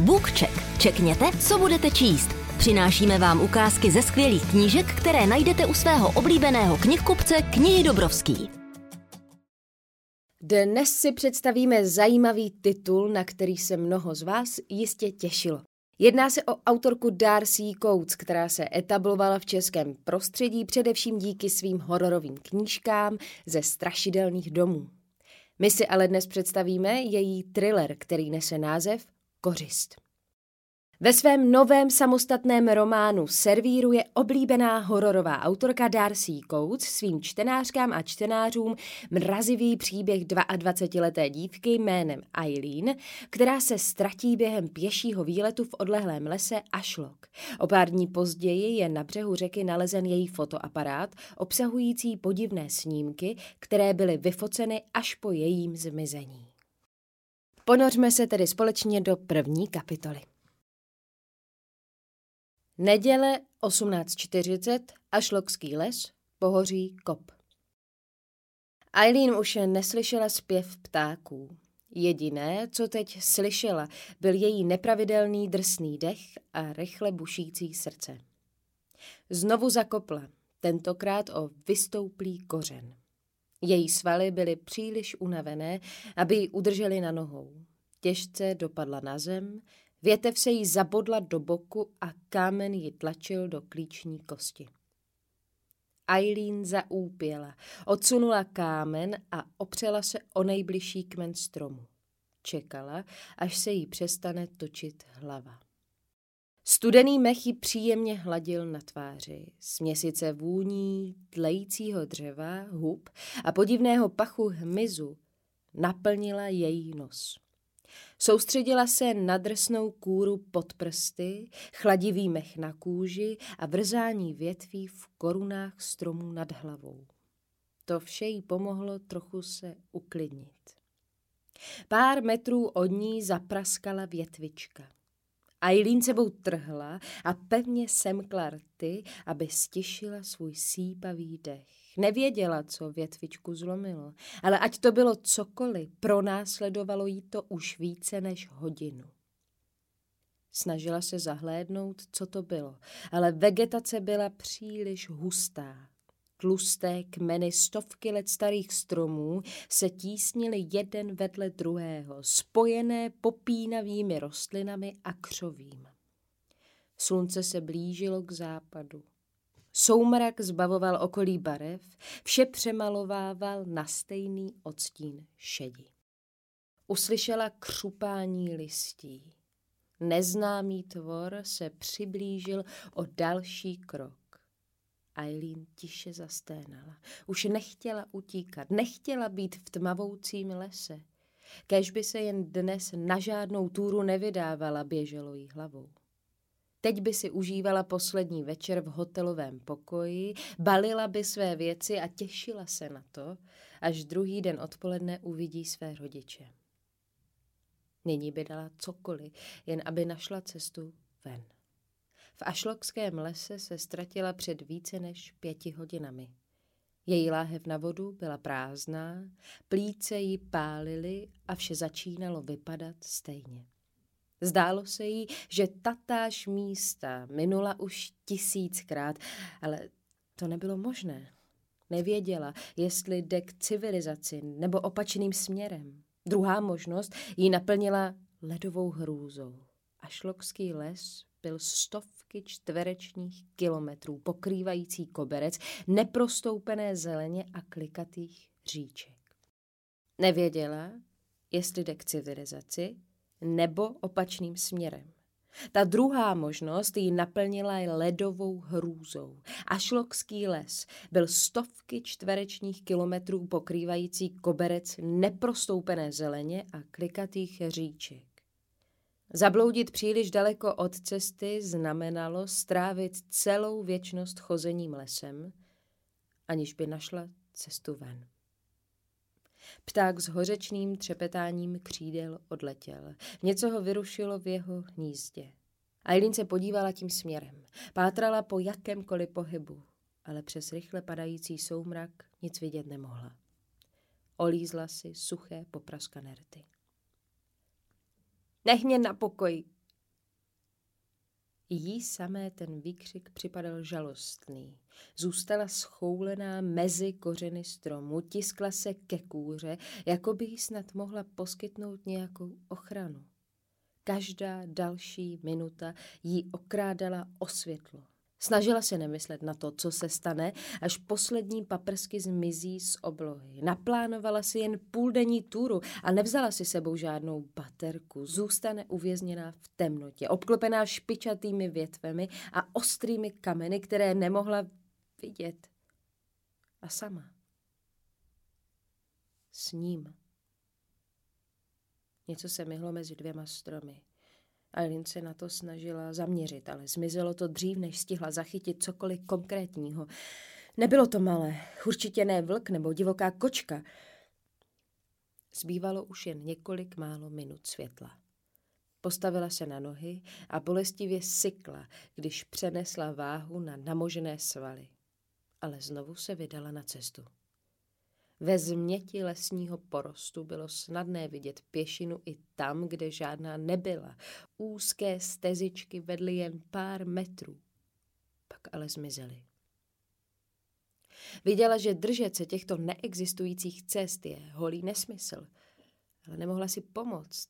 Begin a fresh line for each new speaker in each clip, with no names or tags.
BookCheck. Čekněte, co budete číst. Přinášíme vám ukázky ze skvělých knížek, které najdete u svého oblíbeného knihkupce Knihy Dobrovský.
Dnes si představíme zajímavý titul, na který se mnoho z vás jistě těšilo. Jedná se o autorku Darcy Coates, která se etablovala v českém prostředí především díky svým hororovým knížkám ze strašidelných domů. My si ale dnes představíme její thriller, který nese název Kořist. Ve svém novém samostatném románu servíruje oblíbená hororová autorka Darcy Coates svým čtenářkám a čtenářům mrazivý příběh 22-leté dívky jménem Eileen, která se ztratí během pěšího výletu v odlehlém lese Ashlock. O pár dní později je na břehu řeky nalezen její fotoaparát, obsahující podivné snímky, které byly vyfoceny až po jejím zmizení. Ponořme se tedy společně do první kapitoly. Neděle 18.40 Ašlokský les, pohoří Kop. Eileen už neslyšela zpěv ptáků. Jediné, co teď slyšela, byl její nepravidelný drsný dech a rychle bušící srdce. Znovu zakopla, tentokrát o vystouplý kořen. Její svaly byly příliš unavené, aby ji udrželi na nohou. Těžce dopadla na zem, Větev se jí zabodla do boku a kámen ji tlačil do klíční kosti. Eileen zaúpěla, odsunula kámen a opřela se o nejbližší kmen stromu. Čekala, až se jí přestane točit hlava. Studený mech ji příjemně hladil na tváři. Směsice vůní tlejícího dřeva, hub a podivného pachu hmyzu naplnila její nos. Soustředila se na drsnou kůru pod prsty, chladivý mech na kůži a vrzání větví v korunách stromů nad hlavou. To vše jí pomohlo trochu se uklidnit. Pár metrů od ní zapraskala větvička. Eileen sebou trhla a pevně semkla rty, aby stišila svůj sípavý dech. Nevěděla, co větvičku zlomilo, ale ať to bylo cokoliv, pronásledovalo jí to už více než hodinu. Snažila se zahlédnout, co to bylo, ale vegetace byla příliš hustá. Tlusté kmeny stovky let starých stromů se tísnily jeden vedle druhého, spojené popínavými rostlinami a křovím. Slunce se blížilo k západu. Soumrak zbavoval okolí barev, vše přemalovával na stejný odstín šedi. Uslyšela křupání listí. Neznámý tvor se přiblížil o další krok. Eileen tiše zasténala. Už nechtěla utíkat, nechtěla být v tmavoucím lese. Kež by se jen dnes na žádnou túru nevydávala, běželo jí hlavou. Teď by si užívala poslední večer v hotelovém pokoji, balila by své věci a těšila se na to, až druhý den odpoledne uvidí své rodiče. Nyní by dala cokoliv, jen aby našla cestu ven. V Ašlokském lese se ztratila před více než pěti hodinami. Její láhev na vodu byla prázdná, plíce ji pálily a vše začínalo vypadat stejně. Zdálo se jí, že tatáž místa minula už tisíckrát, ale to nebylo možné. Nevěděla, jestli jde k civilizaci nebo opačným směrem. Druhá možnost ji naplnila ledovou hrůzou. Ašlokský les byl stovky čtverečních kilometrů pokrývající koberec neprostoupené zeleně a klikatých říček. Nevěděla, jestli jde k civilizaci nebo opačným směrem. Ta druhá možnost ji naplnila ledovou hrůzou. Ašlokský les byl stovky čtverečních kilometrů pokrývající koberec neprostoupené zeleně a klikatých říček. Zabloudit příliš daleko od cesty znamenalo strávit celou věčnost chozením lesem, aniž by našla cestu ven. Pták s hořečným třepetáním křídel odletěl. Něco ho vyrušilo v jeho hnízdě. Eileen se podívala tím směrem. Pátrala po jakémkoliv pohybu, ale přes rychle padající soumrak nic vidět nemohla. Olízla si suché popraskané rty. Nech mě na pokoj, Jí samé ten výkřik připadal žalostný. Zůstala schoulená mezi kořeny stromu, tiskla se ke kůře, jako by jí snad mohla poskytnout nějakou ochranu. Každá další minuta jí okrádala o světlo. Snažila se nemyslet na to, co se stane, až poslední paprsky zmizí z oblohy. Naplánovala si jen půldenní túru a nevzala si sebou žádnou baterku. Zůstane uvězněná v temnotě, obklopená špičatými větvemi a ostrými kameny, které nemohla vidět. A sama. S ním. Něco se myhlo mezi dvěma stromy. Eileen se na to snažila zaměřit, ale zmizelo to dřív, než stihla zachytit cokoliv konkrétního. Nebylo to malé, určitě ne vlk nebo divoká kočka. Zbývalo už jen několik málo minut světla. Postavila se na nohy a bolestivě sykla, když přenesla váhu na namožené svaly. Ale znovu se vydala na cestu. Ve změti lesního porostu bylo snadné vidět pěšinu i tam, kde žádná nebyla. Úzké stezičky vedly jen pár metrů, pak ale zmizely. Viděla, že držet se těchto neexistujících cest je holý nesmysl, ale nemohla si pomoct.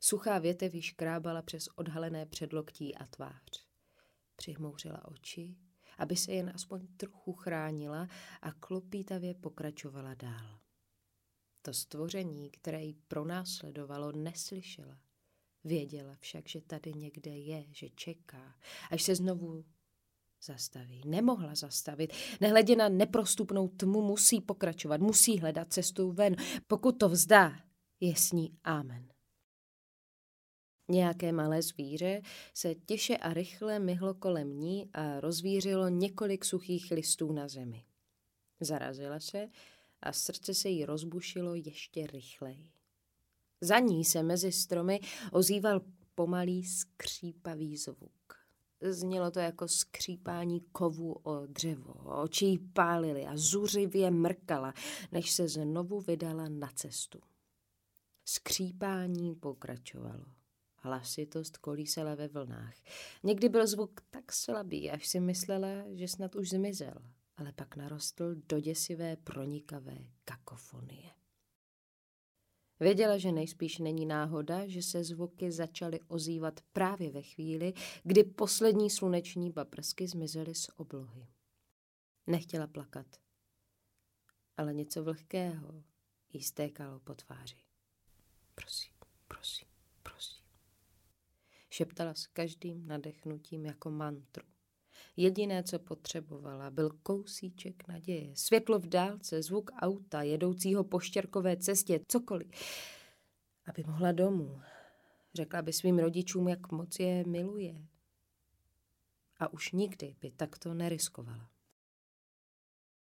Suchá větev již krábala přes odhalené předloktí a tvář. Přihmouřila oči aby se jen aspoň trochu chránila a klopítavě pokračovala dál. To stvoření, které ji pronásledovalo, neslyšela. Věděla však, že tady někde je, že čeká, až se znovu zastaví. Nemohla zastavit. Nehledě na neprostupnou tmu musí pokračovat, musí hledat cestu ven. Pokud to vzdá, je s ní amen. Nějaké malé zvíře se těše a rychle myhlo kolem ní a rozvířilo několik suchých listů na zemi. Zarazila se a srdce se jí rozbušilo ještě rychleji. Za ní se mezi stromy ozýval pomalý skřípavý zvuk. Znělo to jako skřípání kovu o dřevo. Oči jí pálily a zuřivě mrkala, než se znovu vydala na cestu. Skřípání pokračovalo. Hlasitost kolísala ve vlnách. Někdy byl zvuk tak slabý, až si myslela, že snad už zmizel, ale pak narostl do děsivé pronikavé kakofonie. Věděla, že nejspíš není náhoda, že se zvuky začaly ozývat právě ve chvíli, kdy poslední sluneční paprsky zmizely z oblohy. Nechtěla plakat, ale něco vlhkého jí stékalo po tváři. Prosím, prosím, prosím šeptala s každým nadechnutím jako mantru. Jediné, co potřebovala, byl kousíček naděje. Světlo v dálce, zvuk auta, jedoucího po štěrkové cestě, cokoliv. Aby mohla domů. Řekla by svým rodičům, jak moc je miluje. A už nikdy by takto neriskovala.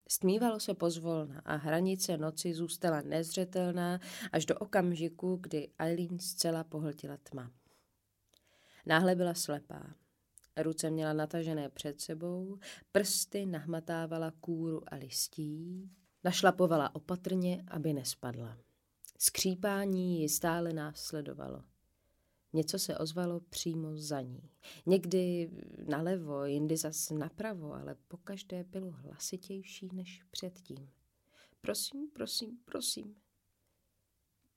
Stmívalo se pozvolna a hranice noci zůstala nezřetelná až do okamžiku, kdy Eileen zcela pohltila tma. Náhle byla slepá. Ruce měla natažené před sebou, prsty nahmatávala kůru a listí, našlapovala opatrně, aby nespadla. Skřípání ji stále následovalo. Něco se ozvalo přímo za ní. Někdy nalevo, jindy zas napravo, ale pokaždé bylo hlasitější než předtím. Prosím, prosím, prosím.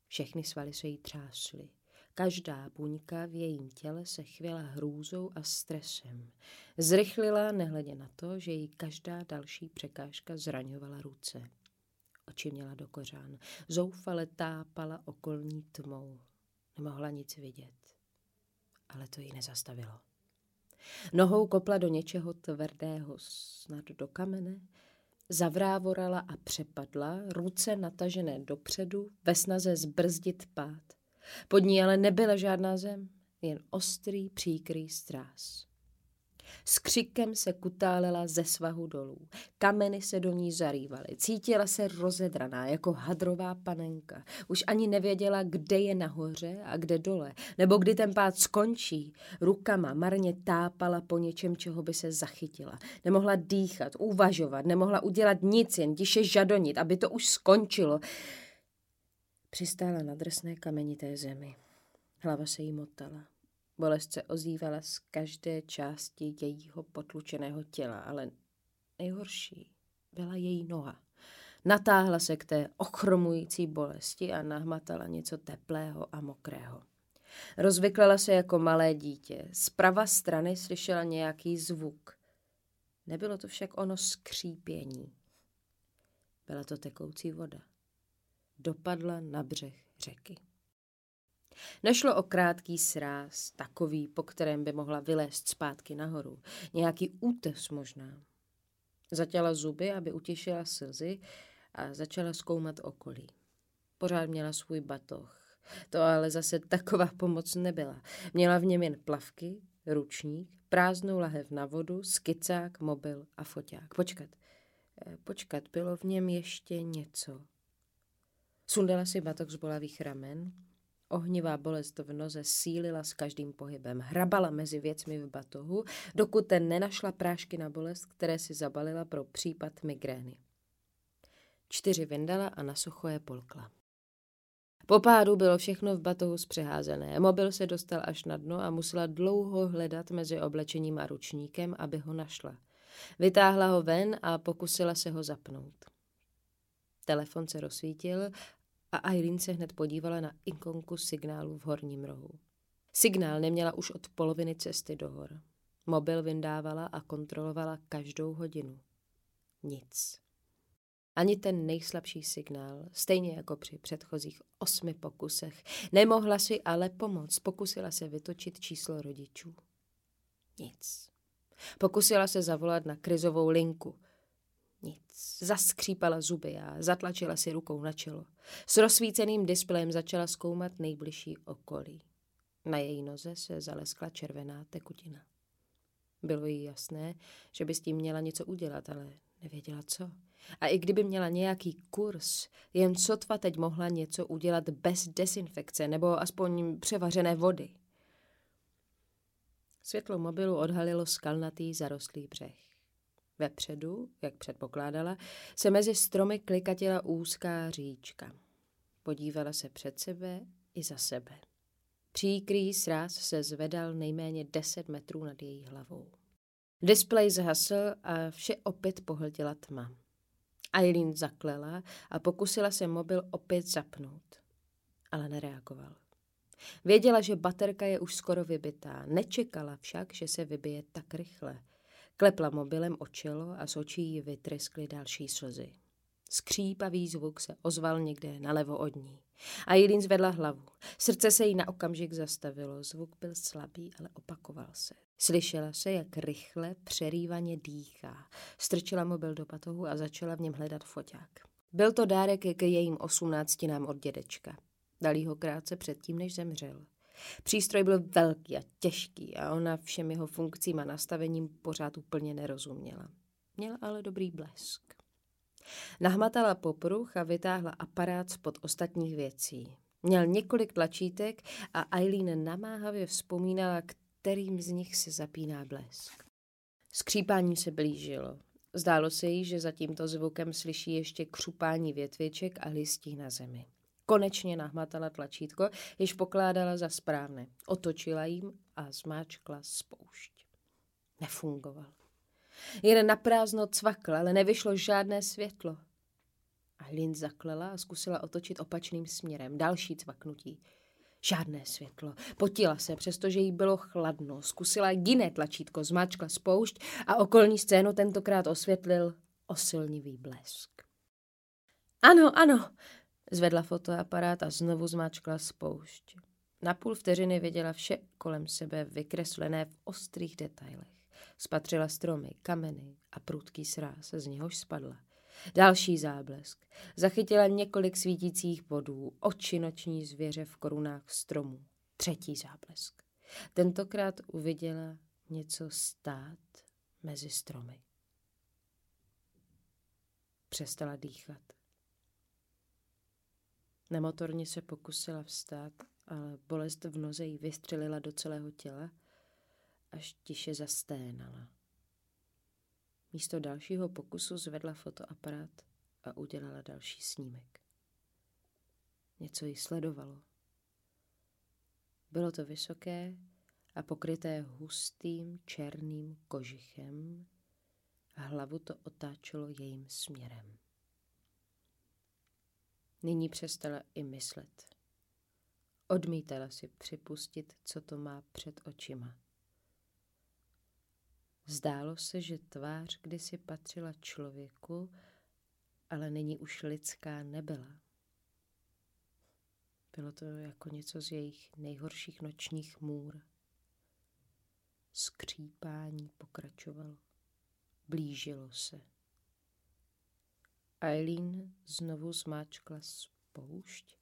Všechny svaly se jí třásly. Každá buňka v jejím těle se chvěla hrůzou a stresem. Zrychlila, nehledě na to, že jí každá další překážka zraňovala ruce. Oči měla do kořán. Zoufale tápala okolní tmou. Nemohla nic vidět. Ale to ji nezastavilo. Nohou kopla do něčeho tvrdého, snad do kamene, zavrávorala a přepadla, ruce natažené dopředu, ve snaze zbrzdit pád. Pod ní ale nebyla žádná zem, jen ostrý, příkrý strás. S křikem se kutálela ze svahu dolů. Kameny se do ní zarývaly. Cítila se rozedraná jako hadrová panenka. Už ani nevěděla, kde je nahoře a kde dole, nebo kdy ten pád skončí. Rukama marně tápala po něčem, čeho by se zachytila. Nemohla dýchat, uvažovat, nemohla udělat nic, jen tiše žadonit, aby to už skončilo. Přistála na drsné kamenité zemi. Hlava se jí motala. Bolest se ozývala z každé části jejího potlučeného těla, ale nejhorší byla její noha. Natáhla se k té ochromující bolesti a nahmatala něco teplého a mokrého. Rozvyklala se jako malé dítě. Z prava strany slyšela nějaký zvuk. Nebylo to však ono skřípění. Byla to tekoucí voda. Dopadla na břeh řeky. Nešlo o krátký sráz, takový, po kterém by mohla vylézt zpátky nahoru. Nějaký útes možná. Zatěla zuby, aby utěšila slzy a začala zkoumat okolí. Pořád měla svůj batoh. To ale zase taková pomoc nebyla. Měla v něm jen plavky, ručník, prázdnou lahev na vodu, skicák, mobil a foťák. Počkat, eh, počkat, bylo v něm ještě něco. Sundala si batok z bolavých ramen, Ohnivá bolest v noze sílila s každým pohybem. Hrabala mezi věcmi v batohu, dokud ten nenašla prášky na bolest, které si zabalila pro případ migrény. Čtyři vyndala a na sucho je polkla. Po pádu bylo všechno v batohu zpřeházené. Mobil se dostal až na dno a musela dlouho hledat mezi oblečením a ručníkem, aby ho našla. Vytáhla ho ven a pokusila se ho zapnout. Telefon se rozsvítil a Aileen se hned podívala na ikonku signálu v horním rohu. Signál neměla už od poloviny cesty do hor. Mobil vyndávala a kontrolovala každou hodinu. Nic. Ani ten nejslabší signál, stejně jako při předchozích osmi pokusech, nemohla si ale pomoct. Pokusila se vytočit číslo rodičů. Nic. Pokusila se zavolat na krizovou linku – nic. Zaskřípala zuby a zatlačila si rukou na čelo. S rozsvíceným displejem začala zkoumat nejbližší okolí. Na její noze se zaleskla červená tekutina. Bylo jí jasné, že by s tím měla něco udělat, ale nevěděla co. A i kdyby měla nějaký kurz, jen sotva teď mohla něco udělat bez desinfekce nebo aspoň převařené vody. Světlo mobilu odhalilo skalnatý zarostlý břeh. Vepředu, jak předpokládala, se mezi stromy klikatila úzká říčka. Podívala se před sebe i za sebe. Příkrý sráz se zvedal nejméně deset metrů nad její hlavou. Displej zhasl a vše opět pohltila tma. Eileen zaklela a pokusila se mobil opět zapnout, ale nereagoval. Věděla, že baterka je už skoro vybitá, nečekala však, že se vybije tak rychle – Klepla mobilem o čelo a z očí jí vytryskly další slzy. Skřípavý zvuk se ozval někde nalevo od ní. A Jirin zvedla hlavu. Srdce se jí na okamžik zastavilo. Zvuk byl slabý, ale opakoval se. Slyšela se, jak rychle, přerývaně dýchá. Strčila mobil do patohu a začala v něm hledat foťák. Byl to dárek k jejím osmnáctinám od dědečka. Dal ho krátce předtím, než zemřel. Přístroj byl velký a těžký a ona všem jeho funkcím a nastavením pořád úplně nerozuměla. Měla ale dobrý blesk. Nahmatala popruh a vytáhla aparát spod ostatních věcí. Měl několik tlačítek a Eileen namáhavě vzpomínala, kterým z nich se zapíná blesk. Skřípání se blížilo. Zdálo se jí, že za tímto zvukem slyší ještě křupání větviček a listí na zemi. Konečně nahmatala tlačítko, jež pokládala za správné. Otočila jim a zmáčkla spoušť. Nefungoval. Jen naprázdno cvakl, ale nevyšlo žádné světlo. A Lin zaklela a zkusila otočit opačným směrem. Další cvaknutí. Žádné světlo. Potila se, přestože jí bylo chladno. Zkusila jiné tlačítko, zmáčkla spoušť a okolní scénu tentokrát osvětlil osilnivý blesk. Ano, ano, Zvedla fotoaparát a znovu zmáčkla spoušť. Na půl vteřiny viděla vše kolem sebe vykreslené v ostrých detailech. Spatřila stromy, kameny a prudký sráz, z něhož spadla. Další záblesk. Zachytila několik svítících bodů, oči noční zvěře v korunách stromů. Třetí záblesk. Tentokrát uviděla něco stát mezi stromy. Přestala dýchat. Nemotorně se pokusila vstát, ale bolest v noze jí vystřelila do celého těla, až tiše zasténala. Místo dalšího pokusu zvedla fotoaparát a udělala další snímek. Něco jí sledovalo. Bylo to vysoké a pokryté hustým černým kožichem, hlavu to otáčelo jejím směrem. Nyní přestala i myslet. Odmítala si připustit, co to má před očima. Zdálo se, že tvář kdysi patřila člověku, ale nyní už lidská nebyla. Bylo to jako něco z jejich nejhorších nočních můr. Skřípání pokračovalo. Blížilo se. Eileen znovu zmáčkla spoušť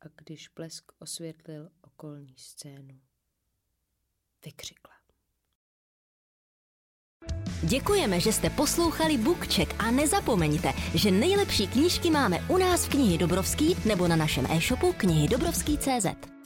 a když blesk osvětlil okolní scénu, vykřikla.
Děkujeme, že jste poslouchali Bookcheck a nezapomeňte, že nejlepší knížky máme u nás v knihy Dobrovský nebo na našem e-shopu knihy Dobrovský.cz.